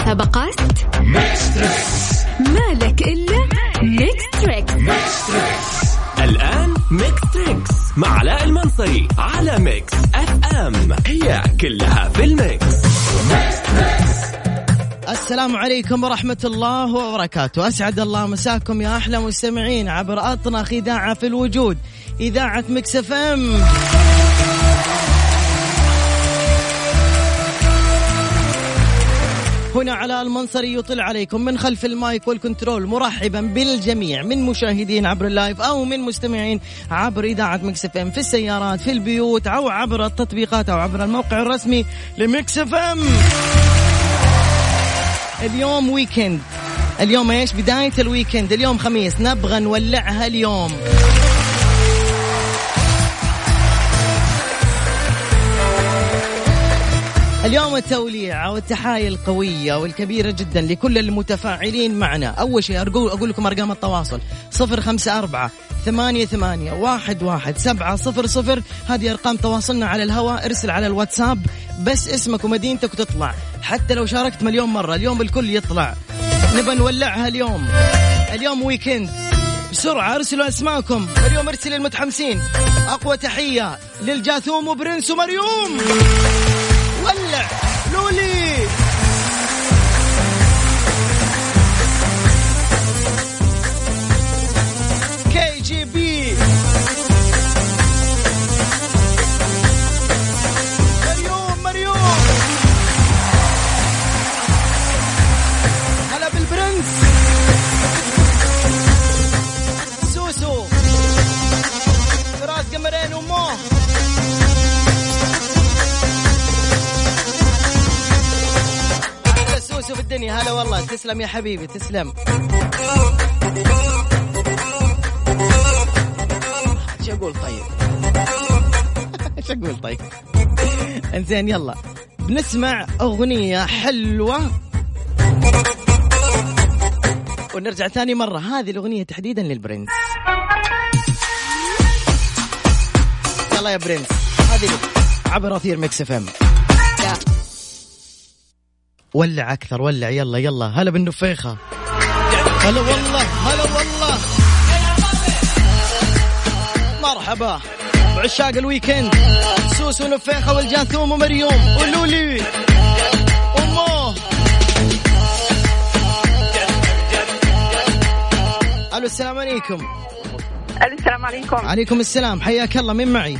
المسابقات؟ مالك إلا Mix Trix. الآن Mix Trix مع علاء المنصري على Mix FM. هي كلها في ال mix. السلام عليكم ورحمة الله وبركاته. أسعد الله مساكم يا أحلى مستمعين عبر أطنخ إذاعة في الوجود إذاعة Mix FM. هنا علاء المنصري يطل عليكم من خلف المايك وال control مرحبا بالجميع من مشاهدين عبر ال live أو من مستمعين عبر إذاعة Mix FM في السيارات في البيوت أو عبر التطبيقات أو عبر الموقع الرسمي ل Mix FM. اليوم weekend اليوم إيش؟ بداية ال weekend اليوم خميس. نبغى نولعها اليوم. اليوم التوليعة والتحايا القوية والكبيرة جدا لكل المتفاعلين معنا. أول شيء أقول, أقول لكم أرقام التواصل. صفر خمسة أربعة ثمانية ثمانية واحد واحد سبعة صفر صفر. هذه أرقام تواصلنا على الهواء. ارسل على الواتساب. بس اسمك ومدينتك وتطلع. حتى لو شاركت مليون مرة اليوم الكل يطلع. نبى نولعها اليوم. اليوم ويكند بسرعة أرسلوا أسماءكم. اليوم ارسل المتحمسين. أقوى تحية للجاثوم وبرنس ومريوم. ولع تسلم يا حبيبي تسلم. إيش أقول طيب؟ إيش أقول طيب؟ إنزين يلا. بنسمع أغنية حلوة. ونرجع ثاني مرة. هذه الأغنية تحديدا للبرنس. يلا يا برنس. هذه عبر أثير Mix FM. ولع أكثر ولع يلا يلا هلا بالنفيخة. هلا والله هلا والله. مرحبا بعشاق الويكند. سوسو نفيخة والجاثوم ومريوم ولولي. أمه ألو السلام عليكم. السلام عليكم. عليكم السلام حياك الله مين معي؟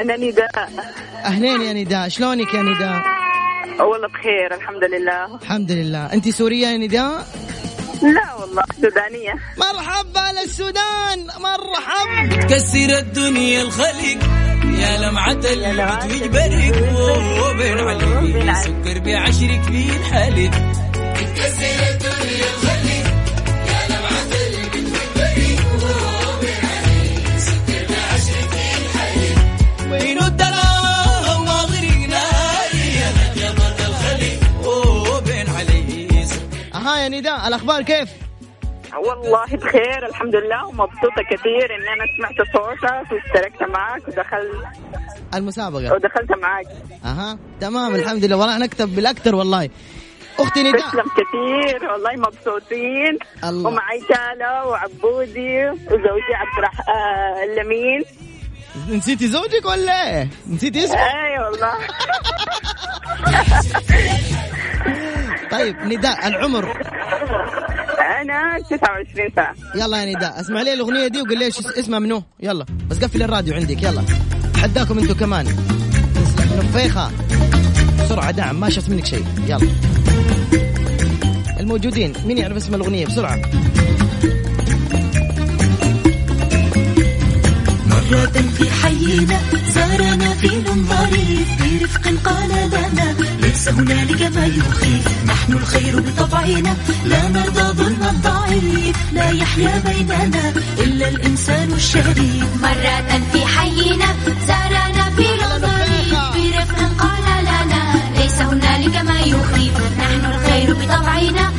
أنا نداء. أهلين يا نداء شلونك يا نداء؟ والله بخير الحمد لله. الحمد لله. أنت سورية يا نداء؟ لا والله سودانية. مرحبا للسودان مرحب تكسر الدنيا الخلق يا لمعة العود وجبرك وبين عليك سكر بعشرك في الحالك تكسر الدنيا الخلق يا نداء الأخبار كيف؟ والله بخير الحمد لله ومبسوطة كثير ان أنا سمعت صوتك واشتركت معك ودخلت المسابقة. ودخلت معك. أها تمام الحمد لله. والله نكتب بالأكثر والله. أختي نداء. تسلم كثير والله مبسوطين. الله. ومعي تالا وعبودي وزوجي عبد الرح آه اللمين نسيتي زوجك ولا إيه؟ نسيتي اسمه اي والله. طيب نداء العمر. أنا 29 سنه يلا يا نداء اسمع لي الأغنية دي وقول لي إيش اسمها منو. يلا بس قفل الراديو عندك يلا. حداكم أنتم كمان. نفيخه بسرعة دعم ما شفت منك شيء. يلا. الموجودين مين يعرف اسم الأغنية؟ بسرعة. مرة في حينا زارنا فيل ظريف برفق قال لنا ليس هنالك ما يخيف نحن الخير بطبعنا لا نرضى ظلم الضعيف. لا يحيا بيننا إلا الإنسان الشريف. مرة في حينا زارنا في الظريف برفق قال لنا ليس هنالك ما يخيف نحن الخير بطبعنا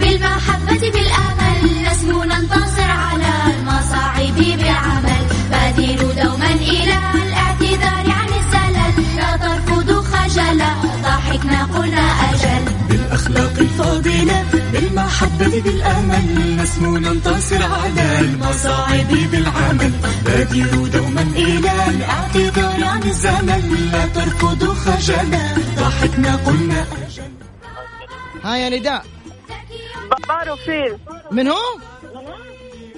بالمحبة بالأمل نسمو ننتصر على المصاعب بالعمل بادروا دوما إلى الاعتذار عن الزلل. لا ترفضوا خجلا ضحكنا قلنا أجل. بالأخلاق الفاضلة بالمحبة بالأمل نسمو ننتصر على المصاعب بالعمل. بادروا دوما إلى الاعتذار عن الزمن لا ترفضوا خجلا ضحكنا قلنا أجل. ها يا نداء. بابار وفيل من هو؟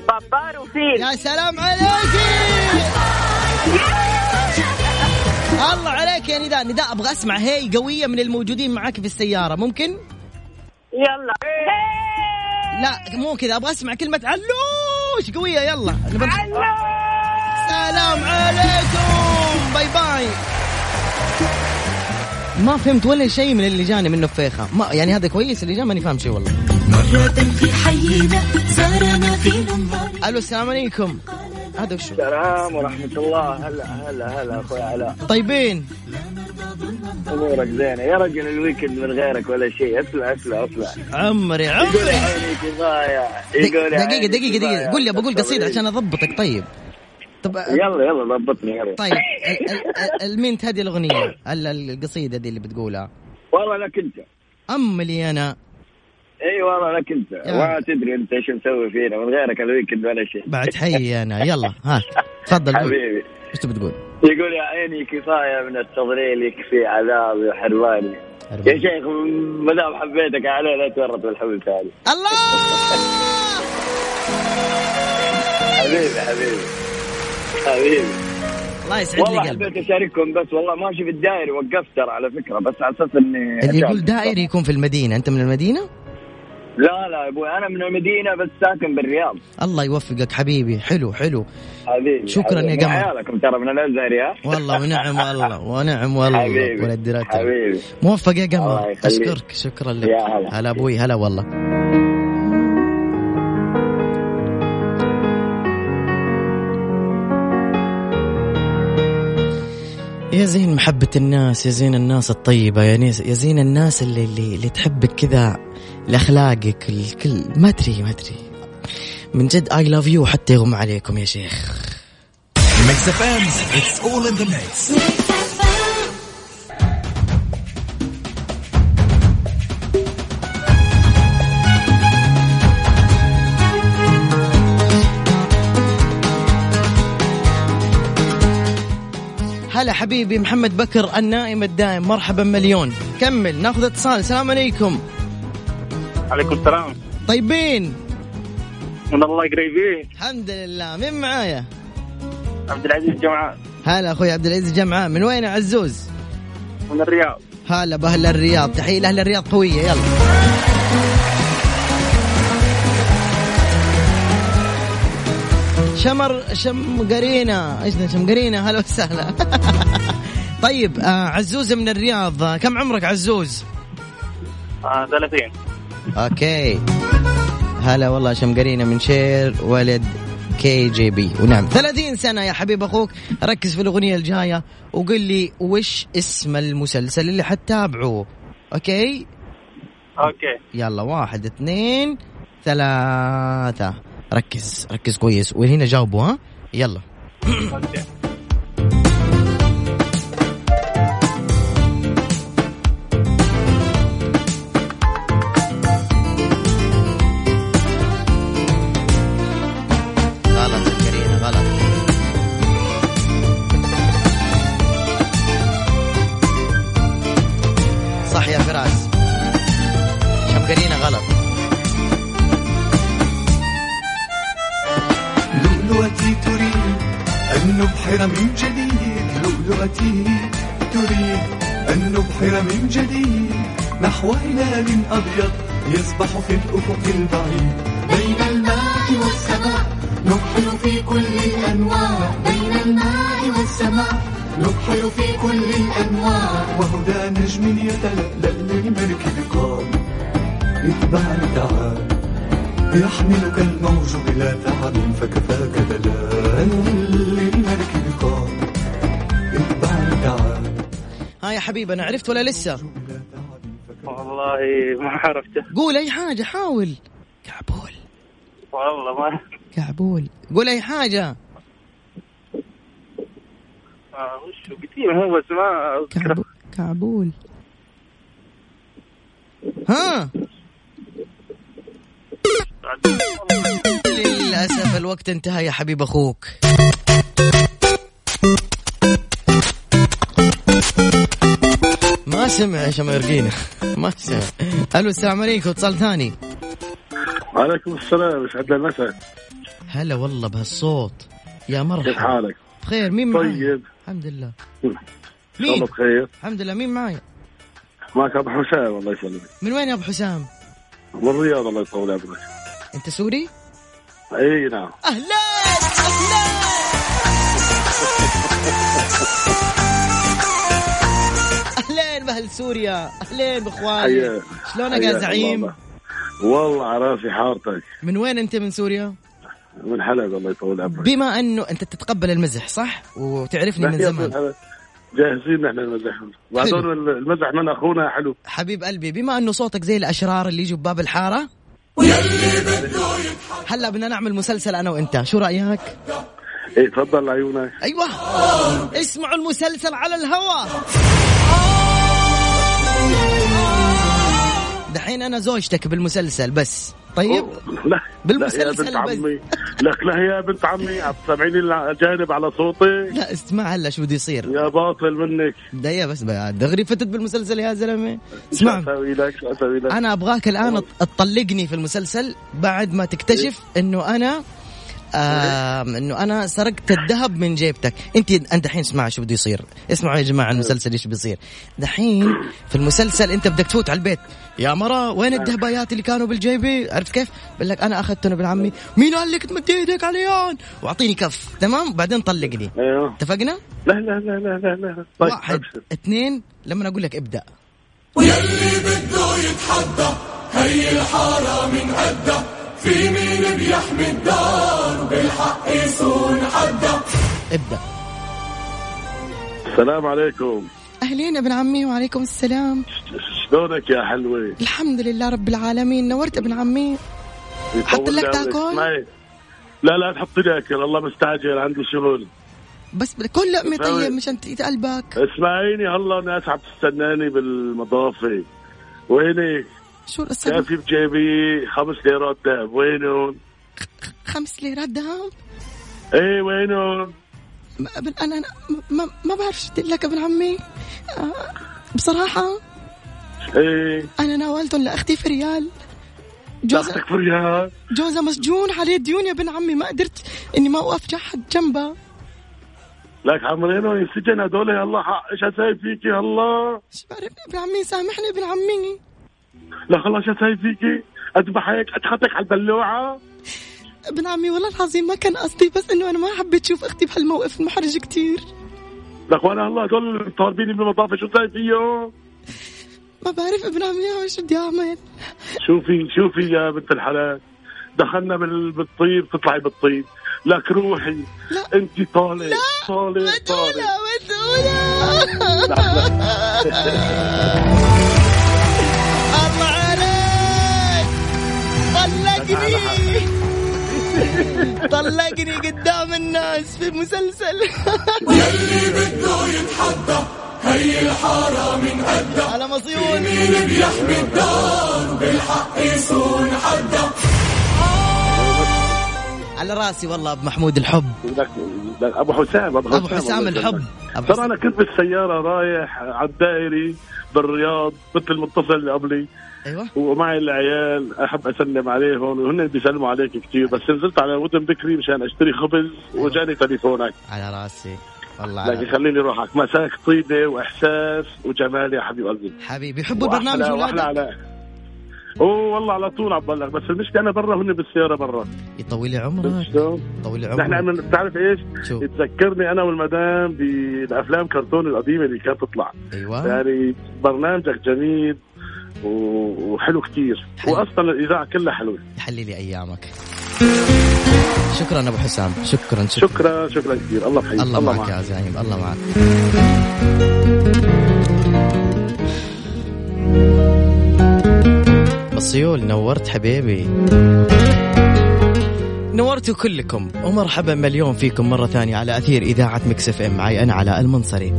بابار وفيل يا سلام عليك الله عليك يا نداء. نداء أبغى أسمع. هي قوية من الموجودين معاك في السيارة. ممكن؟ يلا. لا مو كذا. أبغى أسمع كلمة علوش. قوية يلا. نبغى- سلام عليكم. باي باي. ما فهمت ولا شيء من اللي جاني منه فيخة. ما يعني هذا كويس اللي جاء؟ ماني فاهم شيء والله. مرة في حينا زارنا في نظر ألو السلام عليكم. هذا وشو السلام ورحمة الله. هلا هلا هلا أخوي علاء. طيبين. أمورك زينة. يا رجل الويكند من غيرك ولا شيء. اسمع اسمع اسمع. عمري عمري. يقول يا دقيقة عيني دقيقة. كفاية. دقيقة قول لي بقول قصيدة عشان أضبطك. طيب. طب يلا يلا ضبطني يلا. طيب. ال- ال- ال- مين هذه الأغنية؟ ال- ال- القصيدة دي اللي بتقولها. والله لك أنت أم لي أنا. اي والله لك انت يا. ما تدري انت إيش مسوي فينا من غيرك ال weekend ولا شيء. بعد حي أنا يلا ها تفضل حبيبي. إيش تبي تقول؟ يقول يا عيني كفاية من التضليل يكفي عذاب يا حرماني. يا شيخ ما دام حبيتك عليه لا تورط بالحب ثاني الله! حبيبي حبيبي. حبيبي. الله يسعد والله لي حبيت أشارككم بس والله ماشي في الدائري وقفت ترى على فكرة بس على أساس إني اللي يقول. دائري يكون في المدينة. أنت من المدينة؟ لا لا يا أبوي أنا من المدينة بس ساكن بالرياض. الله يوفقك حبيبي. حلو حلو. حبيبي شكراً يا حبيبي. قمر. عيالكم ترى من الازهر يا؟ والله ونعم والله ونعم والله حبيبي ولد حبيبي. موفق يا قمر. أشكرك شكرا لك. يا هلا. هلا أبوي هلا والله. يا زين محبة الناس يا زين الناس الطيبة يا ناس يا زين الناس اللي اللي, اللي تحبك كذا لأخلاقك الكل. ما أدري ما أدري. من جد I love you حتى يغم عليكم يا شيخ. Mix FM it's all in the mix هلا حبيبي محمد بكر النائم الدائم مرحبا مليون. كمل ناخذ اتصال. السلام عليكم. عليكم السلام. طيبين. من الله قريبين الحمد لله مين معايا؟ عبد العزيز جمعان هلا أخوي عبد العزيز جمعان من وين يا عزوز؟ من الرياض. هلا بأهل الرياض. تحية لأهل الرياض قوية. يلا. شمر شمقرينا إيش شمقرينا هلا وسهلا. طيب آه عزوز من الرياض. كم عمرك عزوز؟ آه 30 أوكي. هلا والله شمقرينا من شير ولد كي جي بي ونعم. 30 سنة يا حبيب أخوك. ركز في الأغنية الجاية وقل لي وش اسم المسلسل اللي حتتابعه أوكي؟ أوكي. يلا واحد اثنين ثلاثة. ركز ركز كويس. وهنا جاوبوا ها؟ يلا. أوكي. يسبح في الأفق البعيد. بين الماء والسماء نبحر في كل الأنواع. بين الماء والسماء نبحر في كل الأنواع. وهدى نجم يتلألأ للمركب قال اتبعني تعال يحملك الموج بلا تعب. فكفاك دلال للمركب قال اتبعني تعال ها يا حبيبي أنا عرفت ولا لسه؟ والله ما عرفته. قول أي حاجة حاول. كعبول. والله ما كعبول. قول أي حاجة. آه، وش قديم هو بس ما كعبول. ها؟ للأسف الوقت انتهى يا حبيب أخوك. ما سمع يا شمرقينا ما سمع ألو السلام عليكم. اتصال ثاني. وعليكم السلام. يسعد المساء هلا والله بهالصوت. يا كيف مرحبا حالك؟ بخير. مين معي طيب. الحمد لله. شاء الله بخير. الحمد لله. مين معي معك أبو حسام الله يسلمك. من وين يا أبو حسام؟ من الرياض الله يطول عمرك. أنت سوري؟ إي نعم. أهلا! أهلا! أهلين باهل سوريا أهلين بإخواني. شلونك يا زعيم الله. والله عرافي حارتك. من وين أنت من سوريا؟ من حلب الله يطول عمرك. بما أنه أنت تتقبل المزح صح؟ وتعرفني من زمان. جاهزين نحن المزح. بعدين المزح من أخونا حلو. حبيب قلبي بما أنه صوتك زي الأشرار اللي يجوا بباب الحارة هلا بدنا نعمل مسلسل أنا وأنت. شو رأيك؟ إيه تفضل عيونك. أيوه. اسمعوا المسلسل على الهوا. دحين أنا زوجتك بالمسلسل بس. طيب؟ لا بالمسلسل لا يا بنت بس. عمي. لك لا يا بنت عمي عم تسمعيني الاجانب على صوتي. لا اسمع هلا شو بده يصير. يا باطل منك. دقيقة بس دغري فتت بالمسلسل يا زلمة. اسمع. أسوي لك؟ شو أسوي لك؟ أنا أبغاك الآن تطلقني في المسلسل بعد ما تكتشف إنه أنا آه إنه أنا سرقت الذهب من جيبتك. انت أنت الحين اسمع شو بده يصير. اسمعوا يا جماعة المسلسل إيش بيصير. دحين في المسلسل أنت بدك تفوت على البيت. يا مرة وين الذهبايات اللي كانوا بالجيبي؟ عرفت كيف؟ بقول لك أنا أخذتهم ابن عمي مين قال لك تمد إيدك عليهم واعطيني كف. تمام؟ بعدين طلقني أيوه. اتفقنا؟ لا لا لا لا لا لا. طيب واحد أبشر. اثنين. لما أقول لك ابدأ. ابدأ السلام عليكم أهلين ابن عمي وعليكم السلام شلونك يا حلوة الحمد لله رب العالمين نورت ابن عمي حط لك. تاكل؟ اسمعي. لا لا تحطي لي أكل الله مستعجل عندي شغل بس كل لقمة. طيب مشان تقيت قلبك اسمعيني هلا ناس عم تستناني بالمضافة وينك؟ شو القصة؟ كان في بجيبي خمس ليرات ذهب. وينهم؟ خمس ليرات ذهب؟ إيه وينهم؟ أنا أنا ما, ما بعرف شو لك ابن عمي. آه، بصراحة إيه. أنا ناولتهم لأختي في ريال. جوزها لأختك فريال جوزها مسجون عليه ديون يا ابن عمي. ما قدرت إني ما أوقف جحد جنبها لك عمرينو ينسجن هدول. يلا حق إيش أسوي فيكي هلا؟ شو بعرف؟ ابن عمي سامحني ابن عمي. لا خلاص أسوي فيكي؟ اذبحك اتحطك على البلوعة؟ ابن عمي والله العظيم ما كان قصدي بس إنه أنا ما حبيت أشوف أختي بهالموقف المحرج كتير لك وأنا هلا هدول طالبيني بالمضافة شو أسوي فيهم؟ ما بعرف ابن عمي شو بدي أعمل شوفي شوفي يا بنت الحلال دخلنا بال- بالطيب تطلعي بالطيب لك روحي لا. أنت طالع طالع مسؤولة طالع مسؤولة طلقني. طلقني قدام الناس في مسلسل. على مصيون. على راسي والله أبو محمود الحب. أبو حسام أبو حسام, ابو حسام الحب. ترى أنا كنت بالسيارة رايح على الدائري بالرياض مثل المتصل اللي قبلي. أيوه. ومعي العيال أحب أسلم عليهم وهن بيسلموا عليك كثير بس نزلت على ودن بكري مشان أشتري خبز وجاني تليفونك. على راسي. والله لكن خليني روحك مساك طيبة وإحساس وجمال يا حبيب قلبي. حبيبي يحبوا وأحلى- البرنامج على أوه والله على طول عم بلغ. بس المشكلة أنا برا هن بالسيارة برا. يطول لي عمرك؟ يطول لي نحن عمرك عم بتعرف إيش؟ شو؟ تذكرني أنا والمدام بالأفلام كرتون القديمة اللي كانت تطلع. أيوه. يعني برنامجك جميل. وحلو كثير واصلا الإذاعة كلها حلوة. تحلي لي أيامك. شكرا أبو حسام. شكرا شكرا. شكرا, شكرا كثير الله يحييك. الله, الله معك يا زعيم الله معك. السيول نورت حبيبي. نورتوا كلكم. ومرحبا مليون فيكم مرة ثانية على أثير إذاعة مكسف أم. معي أنا علاء المنصري.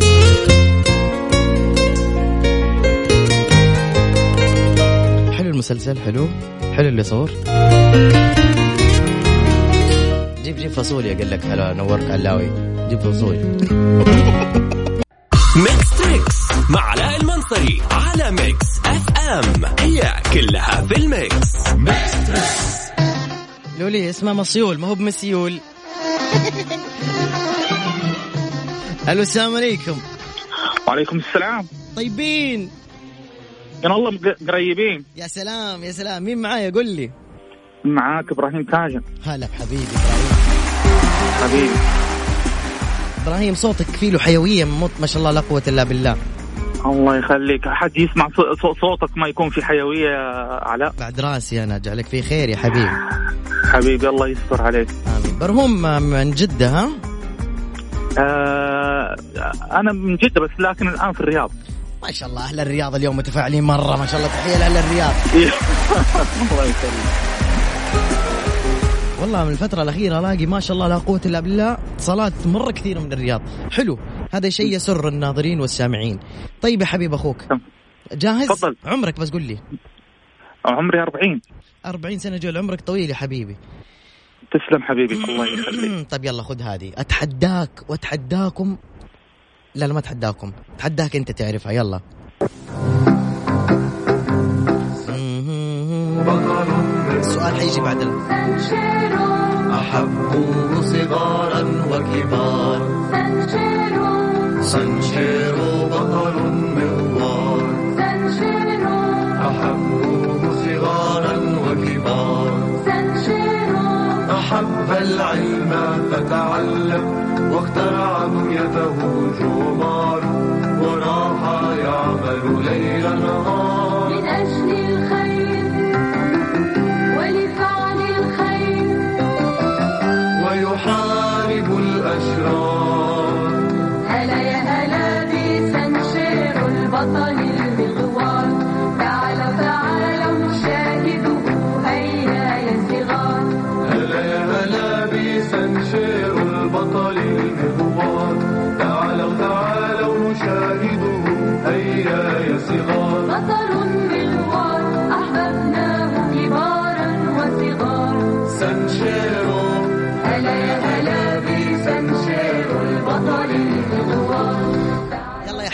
حلو المسلسل حلو؟ حلو اللي صور. جيب جيب فاصوليا قال لك هلا نورك علاوي. جيب فاصوليا. ميكس تريكس مع علاء المنصري على Mix FM. هي كلها في ال mix. لولي اسمه مصيول ما هو بمسيول. ألو السلام عليكم. وعليكم السلام. طيبين. يا الله قريبين يا سلام يا سلام. مين معايا قل لي. معاك إبراهيم تاجر. هلا بحبيبي إبراهيم. حبيبي. إبراهيم صوتك فيه له حيوية مط ما شاء الله لا قوة إلا بالله. الله يخليك. حد يسمع صو- صو- صوتك ما يكون في حيوية علاء؟ بعد راسي أنا اجعلك في خير يا حبيبي. حبيبي الله يستر عليك. آمين. برهوم من جدة ها؟ آه أنا من جدة بس لكن الآن في الرياض. ما شاء الله أهل الرياض اليوم متفاعلين مرة ما شاء الله تحية لأهل الرياض. الله يخليك والله من الفترة الأخيرة ألاقي ما شاء الله لا قوة إلا بالله اتصالات مرة كثيرة من الرياض. حلو هذا شيء يسر الناظرين والسامعين. طيب يا حبيب أخوك جاهز؟ تفضل. عمرك بس قل لي. عمري 40 40 سنة جول عمرك طويل يا حبيبي. تسلم حبيبي الله يخليك. طيب يلا خذ هذه. أتحداك وأتحداكم لا لا ما أتحداكم أتحداك أنت تعرفها. يلا. السؤال حيجي بعد. أحبوه صغارا وكبار سانشيرو بطل مغوار أحبوه صغارا وكبار أحب العلم فتعلم واخترع بنيته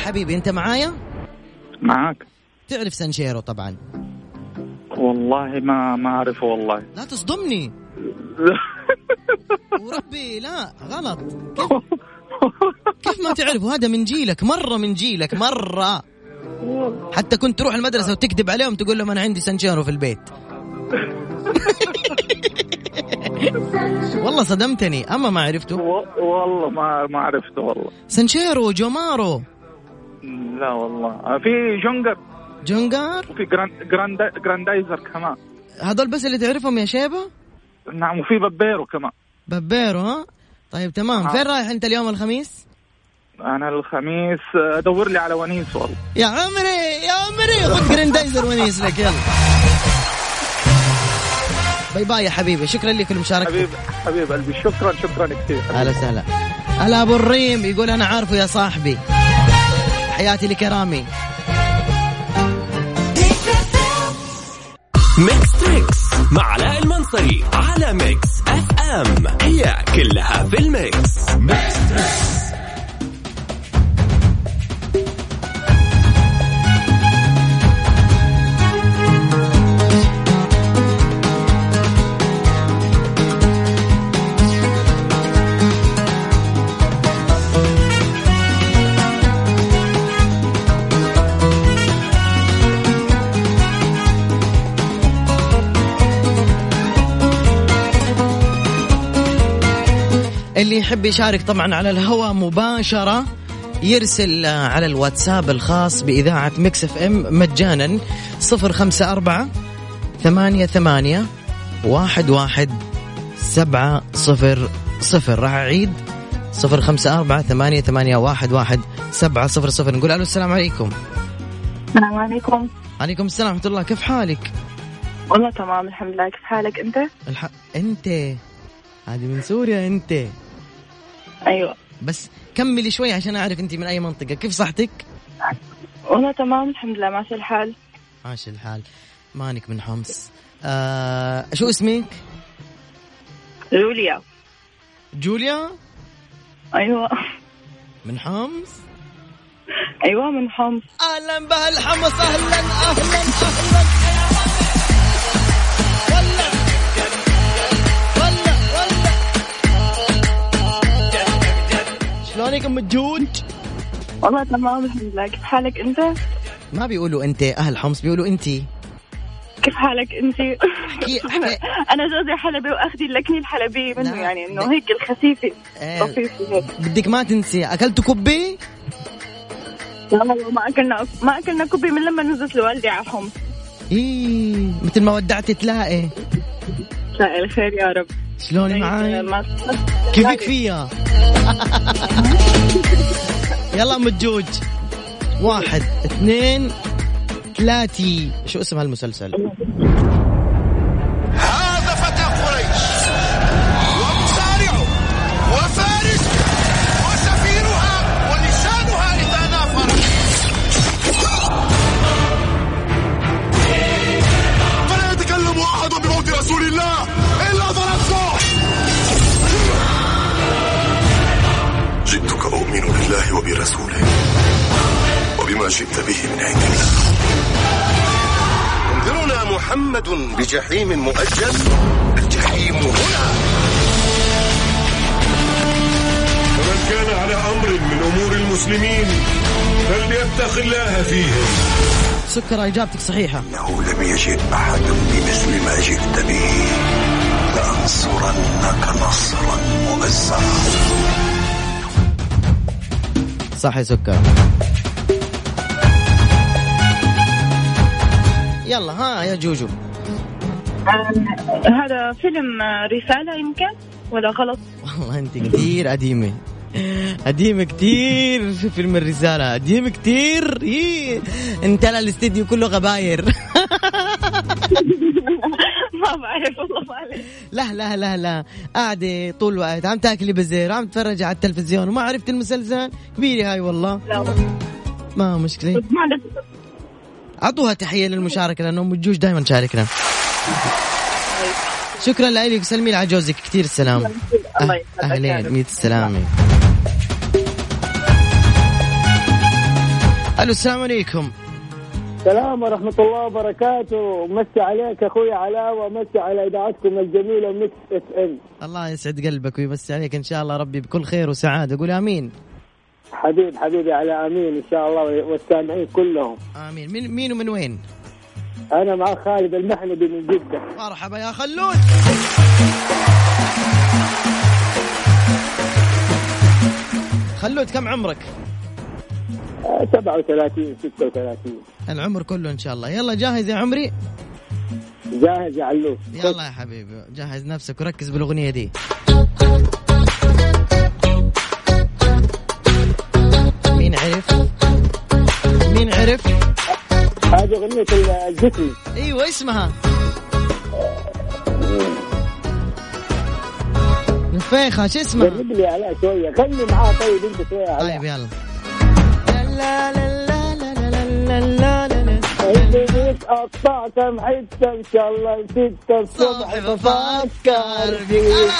حبيبي أنت معايا؟ معاك. تعرف سانشيرو طبعا. والله ما ما أعرفه والله. لا تصدمني. وربي لا غلط. كيف, كيف ما تعرف؟ هذا من جيلك مرة من جيلك مرة. حتى كنت تروح المدرسة وتكذب عليهم تقول لهم أنا عندي سانشيرو في البيت. والله صدمتني أما ما عرفته. والله ما ما عرفته والله. سانشيرو جومارو. لا والله. آه، في جونجر. جونجار وفي جراند جراند جراندايزر كمان. هذول بس اللي تعرفهم يا شيبة؟ نعم وفي ببيرو كمان. ببيرو ها؟ طيب تمام. آه. فين رايح أنت اليوم الخميس؟ أنا الخميس آه، ادور لي على ونيس والله. يا عمري يا عمري خذ جريندايزر ونيس لك يلا. bye bye يا حبيبي شكرا لك لمشاركتك. حبيب حبيب قلبي شكرا شكرا كثير. هلا وسهلا. هلا أبو الريم يقول أنا عارفه يا صاحبي. حياتي لكرامي. Mix Trix مع علاء المنصري على Mix FM. هي كلها في ال mix. اللي يحب يشارك طبعا على الهواء مباشرة يرسل على الواتساب الخاص بإذاعة Mix FM مجانا صفر خمسة أربعة ثمانية ثمانية واحد واحد سبعة صفر صفر. راح أعيد صفر خمسة أربعة ثمانية ثمانية واحد واحد سبعة صفر صفر. نقول ألو السلام عليكم. السلام عليكم. عليكم السلام ورحمة الله. كيف حالك؟ والله تمام الحمد لله. كيف حالك أنت؟ الح... أنت. هذه من سوريا أنت. أيوه. بس كملي شوي عشان أعرف انت من أي منطقة. كيف صحتك؟ والله تمام الحمد لله ماشي الحال. ماشي الحال. مانك من حمص. آه شو اسمك؟ جوليا. جوليا؟ أيوه. من حمص؟ أيوه من حمص. أهلا بهالحمص أهلا أهلا أهلا. شلونك أم الجود والله تمام الحمد لله. كيف حالك أنت؟ ما بيقولوا أنت أهل حمص بيقولوا انتي كيف حالك أنت؟ أنا جوزي حلبي واخذي اللكنه الحلبيه منه يعني إنه هيك الخفيفة. إيه. لطيفه هيك. بدك ما تنسي. اكلتوا كبي لا والله ما اكلنا ما أكلنا كبي من لما نزلت لوالدي على حمص. إيه مثل ما ودعتي تلاقي. مساء الخير يا رب. شلوني معاي؟ ما- كيفك فيها؟ يلا أم الجوج. واحد اثنين ثلاثة. شو اسم هالمسلسل؟ وبرسوله. وبما جئت به من عند الله ينذرنا محمد بجحيم مؤجل. الجحيم هنا. ومن كان على أمر من أمور المسلمين فليتق الله فيهم سكر إجابتك صحيحة. إنه لم يجد أحد بمثل ما جئت به لأنصرنك نصرا مؤزرا صح يا سكر. يلا ها يا جوجو. آه، هذا فيلم آه، رسالة يمكن؟ ولا غلط؟ والله أنت كثير قديمة. قديمة كثير في فيلم الرسالة. قديمة كثير. إيه. انت لا الاستديو كله غباير. ما بعرف والله ما عليك. لا لا لا لا. قاعدة طول الوقت. عم تاكلي بزير عم تتفرج على التلفزيون. وما عرفت المسلسل. كبيرة هاي والله. لا. ما مشكلة. اعطوها تحية للمشاركة لأنه أم الجوج دائما تشاركنا. شكرا لك وسلمي لي على جوزك. كثير السلام. الله اهلين رب. ميت السلامة ألو السلام عليكم. السلام ورحمة الله وبركاته. مسي عليك أخوي علاء ومسي على إذاعتكم الجميلة Mix FM. الله يسعد قلبك ويمسي عليك. إن شاء الله ربي بكل خير وسعادة. قول آمين. حبيب حبيبي على أمين. إن شاء الله والسامعين كلهم. آمين. مين مين ومن وين؟ أنا مع خالد المحنبي من جدة. مرحبا يا خلود. خلود كم عمرك؟ آه، 37 36 العمر كله إن شاء الله. يلا جاهز يا عمري. جاهز يا علوف يلا يا حبيبي. جهز نفسك وركز بالأغنية دي. مين عرف؟ مين عرف؟ هذه أغنية الذكري أيوه اسمها. نفيخة شو اسمها؟ جرب لي عليها شوية. خلي معاه طيب أنت شوية عليها. طيب يلا. لا لا لا لا لا لا الطاقم حتى ان شاء الله ستة الصبح بفكر فيك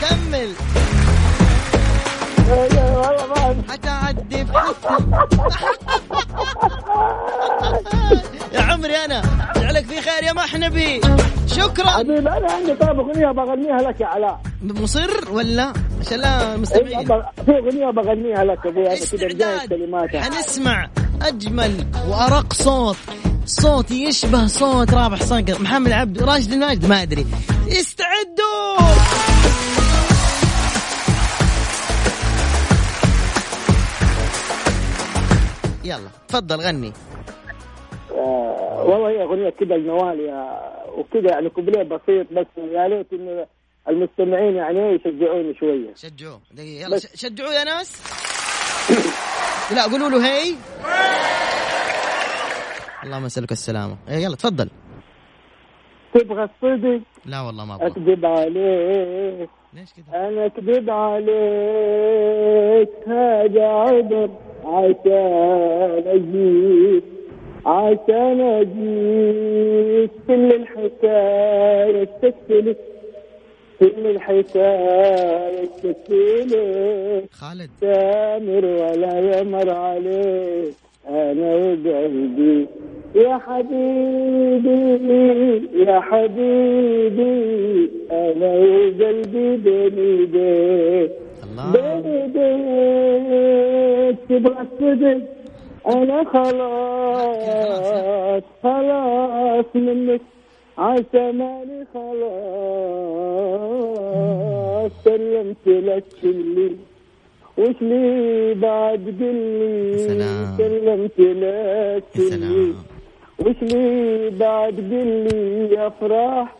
كمل حتعدي في يا عمري أنا جعلك في خير يا محنبي. شكرا. حبيبي أنا عندي طيب أغنية بغنيها لك يا علاء. مصر ولا؟ عشان لا مستمعين. إيه، في أغنية بغنيها لك أبوي أنا كده مجهز استعداد كلماتها. حنسمع أجمل وأرق صوت. صوت يشبه صوت رابح صقر. محمد عبد راشد الماجد ما أدري. استعدوا. يلا تفضل غني. والله هي أغنية كده لنوال يا وكده يعني كوبليه بسيط بس يا ريت انه المستمعين يعني يشجعوني شوية. شجعوه. دقيقة يلا شجعوه يا ناس. لا قولوا له هي. اللهم يسألك السلامة. إيه، يلا تفضل. تبغى الصدق؟ لا والله ما أبغى. أكذب عليك. ليش كذا أنا أكذب عليك. هذا عذر عشان اجيك عشان اجيك كل الحكاية اشتكت كل الحكاية اشتكت خالد. سامر ولا يمر عليك. أنا وقلبي. يا حبيبي يا حبيبي. أنا وقلبي بين ايديك بين ايديك تبغى الصدق أنا خلاص. خلاص منك. عسى مالي خلاص. سلمت لك كلي. وش لي بعد قلي. سلمت لك كلي. وش لي بعد قلي أفراح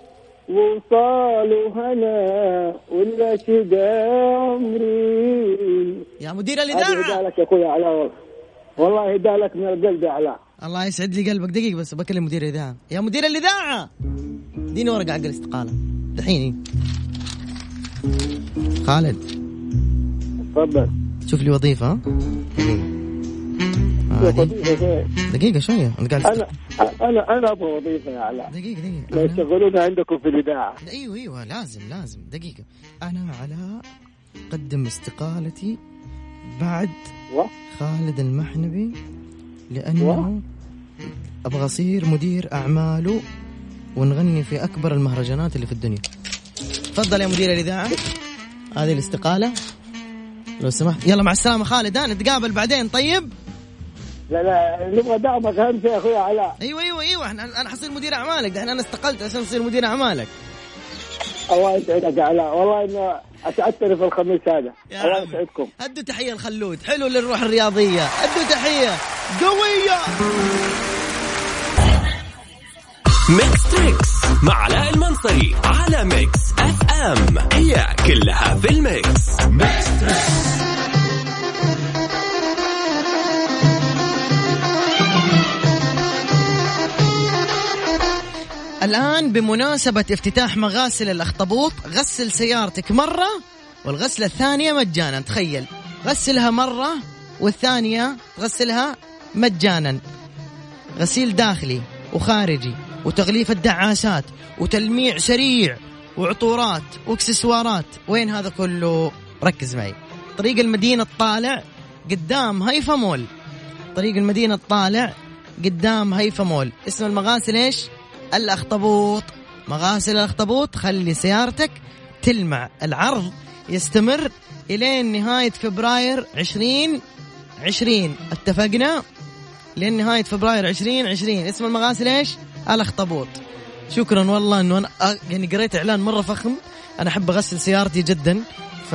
ووصال وهنا. ولا شقا عمري يا مدير هذا الإذاعة هدالك يا أخوي علاء والله هدالك من القلب يا علاء. الله يسعد لي قلبك. دقيقة بس بكلم مدير الإذاعة. يا مدير الإذاعة! اديني ورقة حق الاستقالة دحين. خالد. تفضل. شوف لي وظيفة؟ ها؟ دقيقة. دقيقة شوية. أنت قاعد أنا أنا أنا أبغى وظيفة يا علاء. دقيقة دقيقة. لا يشغلونا عندكم في الإذاعة. أيوه أيوه. لازم لازم. دقيقة. أنا علاء قدم استقالتي بعد خالد المحنبي لأنه أبغى أصير مدير أعماله ونغني في أكبر المهرجانات اللي في الدنيا. تفضل يا مدير الإذاعة. هذه الاستقالة. لو سمحت. يلا مع السلامة خالد. ها نتقابل بعدين. طيب؟ لا لا نبغى دعمك اهم شيء يا أخوي علاء. أيوه أيوه أيوه. أنا أنا حصير مدير أعمالك. دحين أنا استقلت عشان أصير مدير أعمالك. الله يسعدك يا علاء. والله إنه أتأثر في الخميس هذا. الله. يسعدكم. ادوا تحية الخلود. حلو للروح الرياضية. ادوا تحية. قوية. ميكس تريكس مع علاء المنصري على Mix FM. هي كلها في ال mix. Mix Trix. الآن بمناسبة افتتاح مغاسل الأخطبوط غسل سيارتك مرة والغسلة الثانية مجانا تخيل. غسلها مرة والثانية تغسلها مجانا. غسيل داخلي وخارجي وتغليف الدعاسات وتلميع سريع وعطورات وإكسسوارات. وين هذا كله؟ ركز معي. طريق المدينة الطالع قدام هيفا مول. طريق المدينة الطالع قدام هيفا مول. اسم المغاسل إيش؟ الأخطبوط. مغاسل الأخطبوط خلي سيارتك تلمع. العرض يستمر إلين نهاية فبراير 2020 اتفقنا؟ لين نهاية فبراير 2020 اسم المغاسل إيش؟ الأخطبوط. شكرا والله إنه أنا يعني قريت إعلان مرة فخم. أنا أحب أغسل سيارتي جدا. ف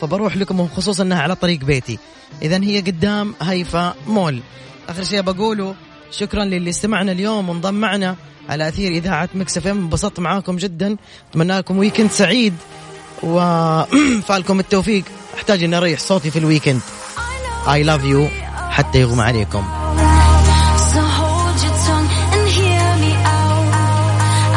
فبروح لكم خصوصا إنها على طريق بيتي. اذا هي قدام هيفا مول. آخر شيء بقوله شكرا للي استمعنا اليوم وانضم معنا على أثير إذاعة Mix FM. انبسطت معاكم جدا. أتمنى لكم weekend سعيد. وفالكم التوفيق. أحتاج إني أريح صوتي في ال weekend I love you حتى يغمى عليكم.